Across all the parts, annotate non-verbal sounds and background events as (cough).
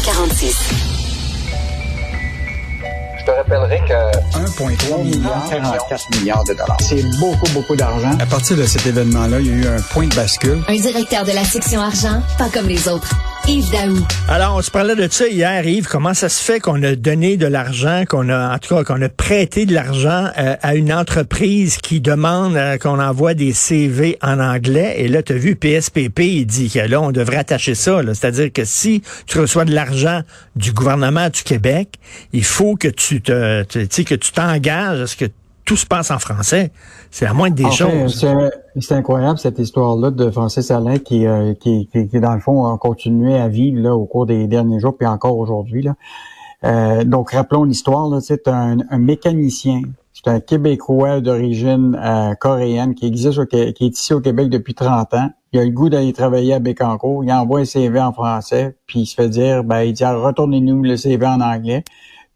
346 te rappellerai que 1,3 milliard, 44 milliards de dollars. C'est beaucoup, beaucoup d'argent. À partir de cet événement-là, il y a eu un point de bascule. Un directeur de la section argent, pas comme les autres. Alors, on se parlait de ça hier, Yves. Comment ça se fait qu'on a donné de l'argent, qu'on a, en tout cas, qu'on a prêté de l'argent euh, à une entreprise qui demande euh, qu'on envoie des CV en anglais? Et là, tu as vu PSPP, il dit que là, on devrait attacher ça. C'est-à-dire que si tu reçois de l'argent du gouvernement du Québec, il faut que tu te, tu, que tu t'engages à ce que tout se passe en français. C'est à moins des choses. C'est incroyable cette histoire-là de Francis Alain qui, euh, qui, qui, dans le fond, a continué à vivre là, au cours des derniers jours, puis encore aujourd'hui. Là. Euh, donc, rappelons l'histoire. C'est un, un, mécanicien. C'est un Québécois d'origine euh, coréenne qui existe qui est ici au Québec depuis 30 ans. Il a le goût d'aller travailler à Bécancourt. Il envoie un CV en français, puis il se fait dire, ben, il dit, retournez-nous le CV en anglais.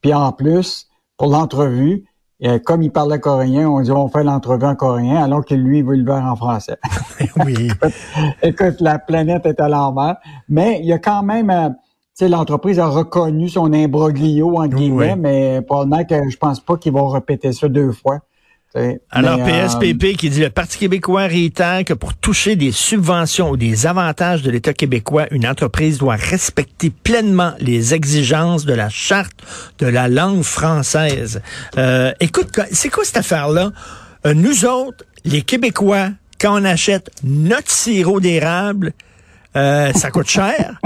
Puis en plus, pour l'entrevue, et comme il parlait coréen, on dit on fait l'entrevue en coréen, alors que lui, il veut le faire en français. (laughs) oui. (laughs) Écoute, la planète est à l'envers. Mais il y a quand même, euh, tu sais, l'entreprise a reconnu son imbroglio, en guillemets, mais probablement que je pense pas qu'ils vont répéter ça deux fois. Alors, PSPP euh, qui dit le Parti québécois réitère que pour toucher des subventions ou des avantages de l'État québécois, une entreprise doit respecter pleinement les exigences de la charte de la langue française. Euh, écoute, c'est quoi cette affaire-là? Euh, nous autres, les Québécois, quand on achète notre sirop d'érable, ça coûte cher.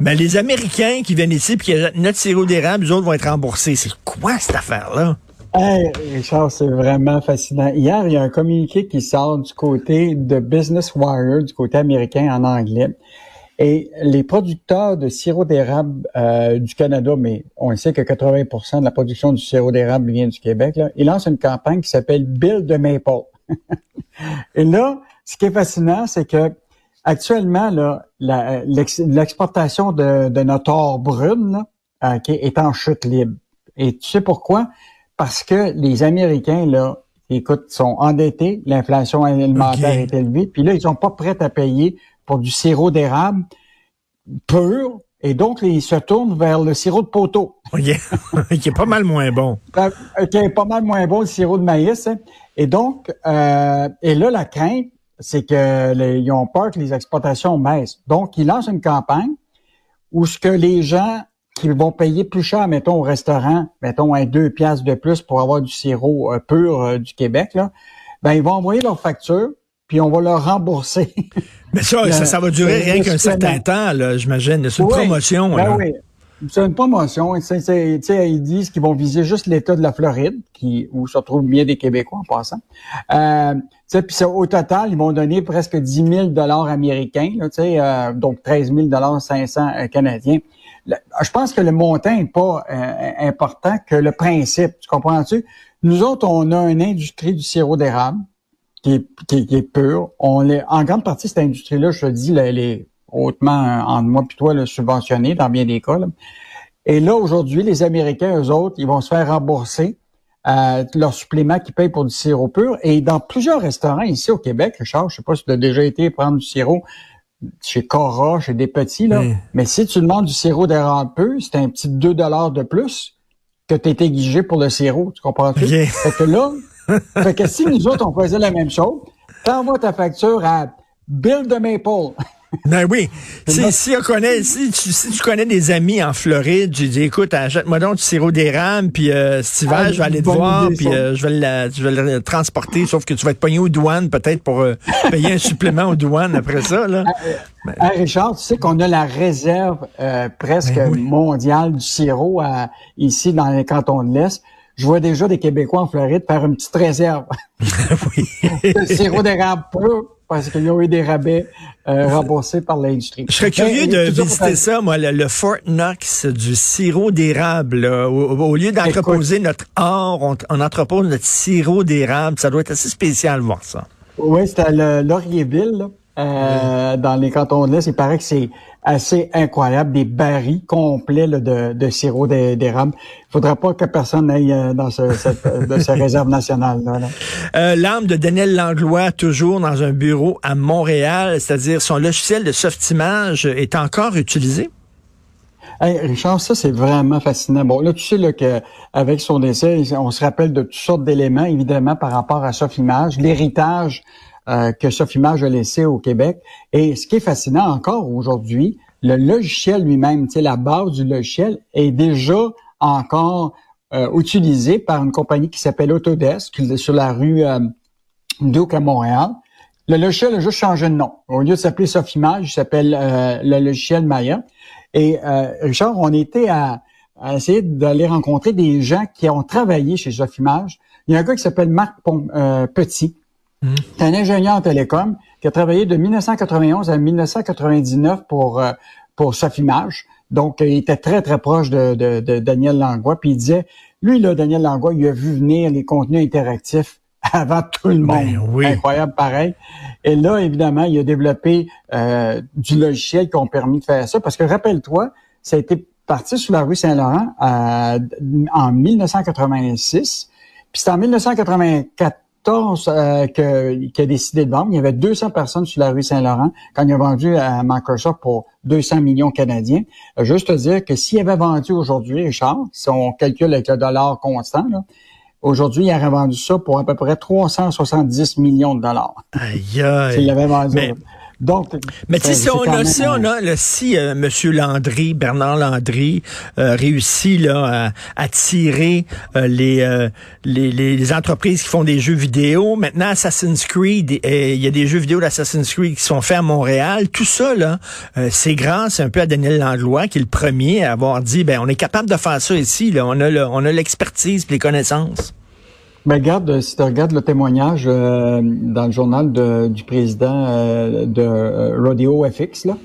Mais les Américains qui viennent ici et qui achètent notre sirop d'érable, eux autres vont être remboursés. C'est quoi cette affaire-là? Hey, Richard, c'est vraiment fascinant. Hier, il y a un communiqué qui sort du côté de Business Wire, du côté américain en anglais. Et les producteurs de sirop d'érable euh, du Canada, mais on sait que 80% de la production du sirop d'érable vient du Québec, là, ils lancent une campagne qui s'appelle Bill de Maple. (laughs) Et là, ce qui est fascinant, c'est que actuellement, l'exportation de, notre or brune là, est en chute libre. Et tu sais pourquoi? Parce que les Américains, là, écoute, sont endettés, l'inflation alimentaire est élevée, puis là, ils sont pas prêts à payer pour du sirop d'érable pur, et donc, ils se tournent vers le sirop de poteau. (laughs) qui est pas mal moins bon. Euh, qui est pas mal moins bon, le sirop de maïs. Hein. Et donc, euh, et là, la crainte, c'est que ils ont peur que les exportations baissent. Donc, ils lancent une campagne où ce que les gens qui vont payer plus cher, mettons, au restaurant, mettons, un deux piastres de plus pour avoir du sirop euh, pur euh, du Québec, là, ben, ils vont envoyer leur facture, puis on va leur rembourser. (laughs) Mais ça, ça, va durer rien qu'un certain temps, là, j'imagine. C'est une promotion. Ben oui. C'est une promotion. ils disent qu'ils vont viser juste l'État de la Floride, qui où se retrouvent bien des Québécois en passant. Euh, puis au total, ils vont donner presque 10 000 dollars américains, là, euh, donc 13 000 dollars 500 canadiens je pense que le montant n'est pas euh, important que le principe. Tu comprends-tu? Nous autres, on a une industrie du sirop d'érable qui est, qui, est pure. On est, en grande partie, cette industrie-là, je te dis, elle est hautement, en moi puis toi, subventionnée dans bien des cas. Et là, aujourd'hui, les Américains, eux autres, ils vont se faire rembourser euh, leur supplément qu'ils payent pour du sirop pur. Et dans plusieurs restaurants ici au Québec, Richard, je sais pas si tu as déjà été prendre du sirop, chez Cora, chez des petits, là. Mais si tu demandes du sirop d'érable peu, c'est un petit 2 dollars de plus que tu es exigé pour le sirop. Tu comprends-tu? Fait que là, (laughs) fait que si nous autres, on faisait la même chose, t'envoies ta facture à Bill de Maple. (laughs) Ben oui. Si, si, on connaît, si, tu, si tu connais des amis en Floride, tu dis, écoute, achète-moi donc du sirop d'érable, puis euh, cet hiver, ah, je vais aller te voir, puis euh, je, vais je vais le transporter, sauf que tu vas être pogné aux douanes, peut-être, pour euh, payer un supplément aux douanes après ça. Là. Ah, Richard, tu sais qu'on a la réserve presque ben mondiale du sirop ici dans les cantons de l'Est je vois déjà des Québécois en Floride faire une petite réserve. (laughs) oui. (laughs) le sirop d'érable pur parce qu'ils ont eu des rabais euh, remboursés par l'industrie. Je serais curieux de visiter ça, moi, le, Fort Knox du sirop d'érable. Au, lieu d'entreposer notre or, on, on, entrepose notre sirop d'érable. Ça doit être assez spécial de voir ça. Oui, c'est à Laurierville, euh, dans les cantons de l'Est. Il paraît que c'est assez incroyable, des barils complets de, de, sirop d'érable. Il faudra pas que personne aille euh, dans ce, cette, de ces réserves nationales. Là, Euh, L'arme de Daniel Langlois, toujours dans un bureau à Montréal, c'est-à-dire son logiciel de softimage est encore utilisé? Hey, Richard, ça c'est vraiment fascinant. Bon, là, tu sais là, que avec son décès, on se rappelle de toutes sortes d'éléments, évidemment, par rapport à Sophie Mage, l'héritage euh, que Sophie Mage a laissé au Québec. Et ce qui est fascinant encore aujourd'hui, le logiciel lui-même, la base du logiciel est déjà encore euh, utilisé par une compagnie qui s'appelle Autodesk, qui est sur la rue euh, Duke à Montréal. Le logiciel a juste changé de nom. Au lieu de s'appeler Sophimage, il s'appelle euh, le logiciel Maya. Et euh, Richard, on était à, essayer d'aller rencontrer des gens qui ont travaillé chez Sophimage. Il y a un gars qui s'appelle Marc euh, Petit. Mmh. C'est un ingénieur en télécom qui a travaillé de 1991 à 1999 pour pour Sophimage. Donc, il était très, très proche de, de Daniel Langlois. Puis il disait, lui, là, Daniel Langlois, il a vu venir les contenus interactifs (laughs) avant tout le monde. Ben Incroyable pareil. Et là, évidemment, il a développé euh, du logiciel qui ont permis de faire ça. Parce que rappelle-toi, ça a été parti sur la rue Saint-Laurent euh, en 1986. Puis c'est en 1994 euh, qu'il a décidé de vendre. Il y avait 200 personnes sur la rue Saint-Laurent quand il a vendu à Microsoft pour 200 millions canadiens. Juste te dire que s'il avait vendu aujourd'hui, Richard, si on calcule avec le dollar constant, là, Aujourd'hui, il aurait vendu ça pour à peu près 370 millions de dollars. Aïe, aïe. (laughs) S'il avait vendu. Mais... Donc, mais si on a, si on a, si euh, M. Landry, Bernard Landry, euh, réussit là à, tirer euh, les, les, les entreprises qui font des jeux vidéo, maintenant Assassin's Creed, il y a des jeux vidéo d'Assassin's Creed qui sont faits à Montréal, tout ça là, c'est grâce un peu à Daniel Langlois qui est le premier à avoir dit, ben on est capable de faire ça ici, là, on a le, on a l'expertise, les connaissances. Ben, regarde, si tu regardes le témoignage euh, dans le journal de, du président euh, de euh, Rodeo FX, là,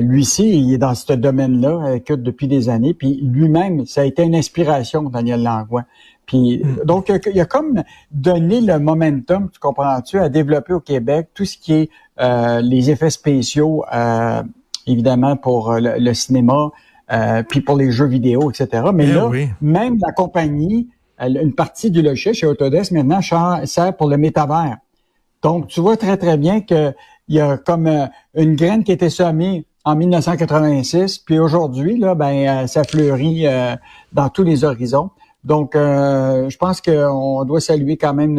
lui-ci, il est dans ce domaine-là que depuis des années. Puis lui-même, ça a été une inspiration, Daniel Langlois. Puis hmm. donc, il a comme donné le momentum, tu comprends-tu, à développer au Québec tout ce qui est les effets spéciaux, évidemment pour le, cinéma, puis pour les jeux vidéo, etc. Mais eh là, même la compagnie une partie du logiciel chez Autodesk maintenant sert pour le métavers. Donc, tu vois très, très bien qu'il y a comme euh, une graine qui a été semée en 1986, puis aujourd'hui, là, ben, euh, ça fleurit euh, dans tous les horizons. Donc, je pense qu'on doit saluer quand même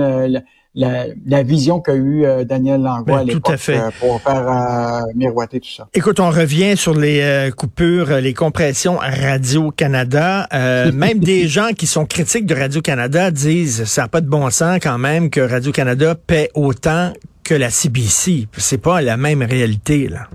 la, vision qu'a eu euh, Daniel Langlois à ben, l'époque euh, pour faire euh, miroiter tout ça. Écoute, on revient sur les coupures, les compressions à Radio-Canada. (laughs) même des gens qui sont critiques de Radio-Canada disent ça n'a pas de bon sens quand même que Radio-Canada paie autant que la CBC. C'est pas la même réalité, là.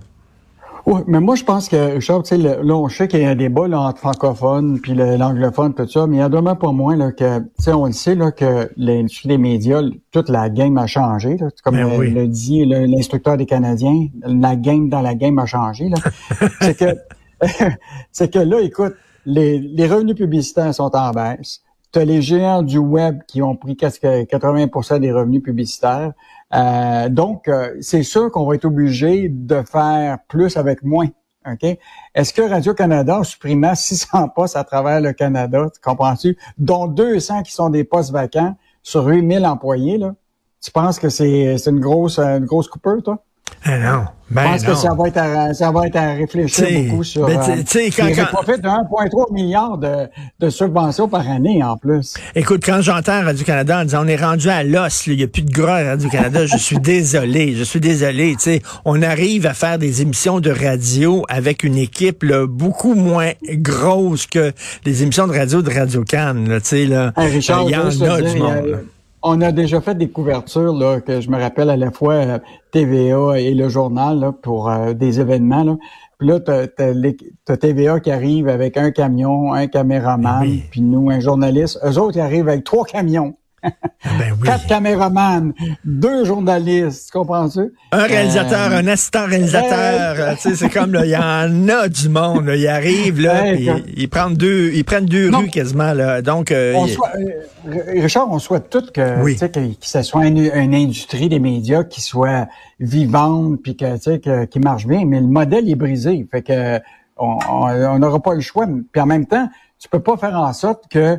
Oui, mais moi, je pense que, Charles, tu sais, là, on sait qu'il y a un débat là, entre francophones puis l'anglophone, tout ça, mais il y a demain pour moi là, que, tu sais, on le sait, là, que l'industrie des médias, toute la game a changé. Là, comme ben le, dit l'instructeur des Canadiens, la game dans la game a changé. (laughs) c'est que, (laughs) c'est que là, écoute, les, les revenus publicitaires sont en baisse. Tu as les géants du web qui ont pris 80% des revenus publicitaires. Euh, donc, euh, c'est sûr qu'on va être obligé de faire plus avec moins. OK? Est-ce que Radio-Canada a supprimé 600 postes à travers le Canada, tu comprends-tu? Dont 200 qui sont des postes vacants sur 8000 employés, là. Tu penses que c'est une grosse, une grosse coupure, toi? Ah non. Ben je pense que ça va être à, ça va être à réfléchir beaucoup sur. Ben, euh, quand, quand... profite de 1,3 milliard de, de, subventions par année en plus. Écoute, quand j'entends Radio-Canada en disant on est rendu à l'os, il n'y a plus de gras à Radio-Canada, je suis (laughs) désolé, je suis désolé. sais, on arrive à faire des émissions de radio avec une équipe là, beaucoup moins grosse que les émissions de radio de Radio-Can. Là, là, Richard, il y en a du monde. On a déjà fait des couvertures là, que je me rappelle à la fois euh, TVA et le journal là, pour euh, des événements. Là. Puis là, tu as, TVA qui arrive avec un camion, un caméraman, puis nous, un journaliste. Eux autres, ils arrivent avec trois camions. Ben Quatre caméramans, deux journalistes, tu comprends-tu? Un réalisateur, euh, un assistant réalisateur, euh, tu sais, c'est comme, il y en a du monde, là, ils arrivent, là, ils, prennent deux, ils prennent deux rues quasiment, là, donc... Euh, Richard, on souhaite tous que, tu sais, que, ce soit une, industrie des médias qui soit vivante, puis que, tu sais, qui marche bien, mais le modèle est brisé, fait que on n'aura pas le choix, puis en même temps, tu peux pas faire en sorte que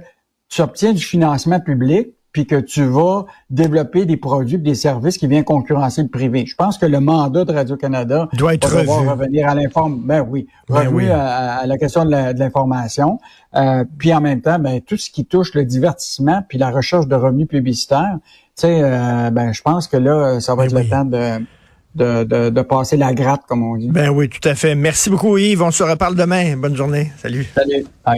tu obtiens du financement public, puis que tu vas développer des produits, des services qui viennent concurrencer le privé. Je pense que le mandat de Radio Canada doit être va revu. revenir à l'information. Ben oui, Ben revu oui. À, à la question de l'information. Euh, puis en même temps, ben tout ce qui touche le divertissement puis la recherche de revenus publicitaires, tu sais, euh, ben je pense que là, ça va Ben être oui. le temps de, de, de, de passer la gratte, comme on dit. Ben oui, tout à fait. Merci beaucoup, Yves. On se reparle demain. Bonne journée. Salut. Salut. Bye.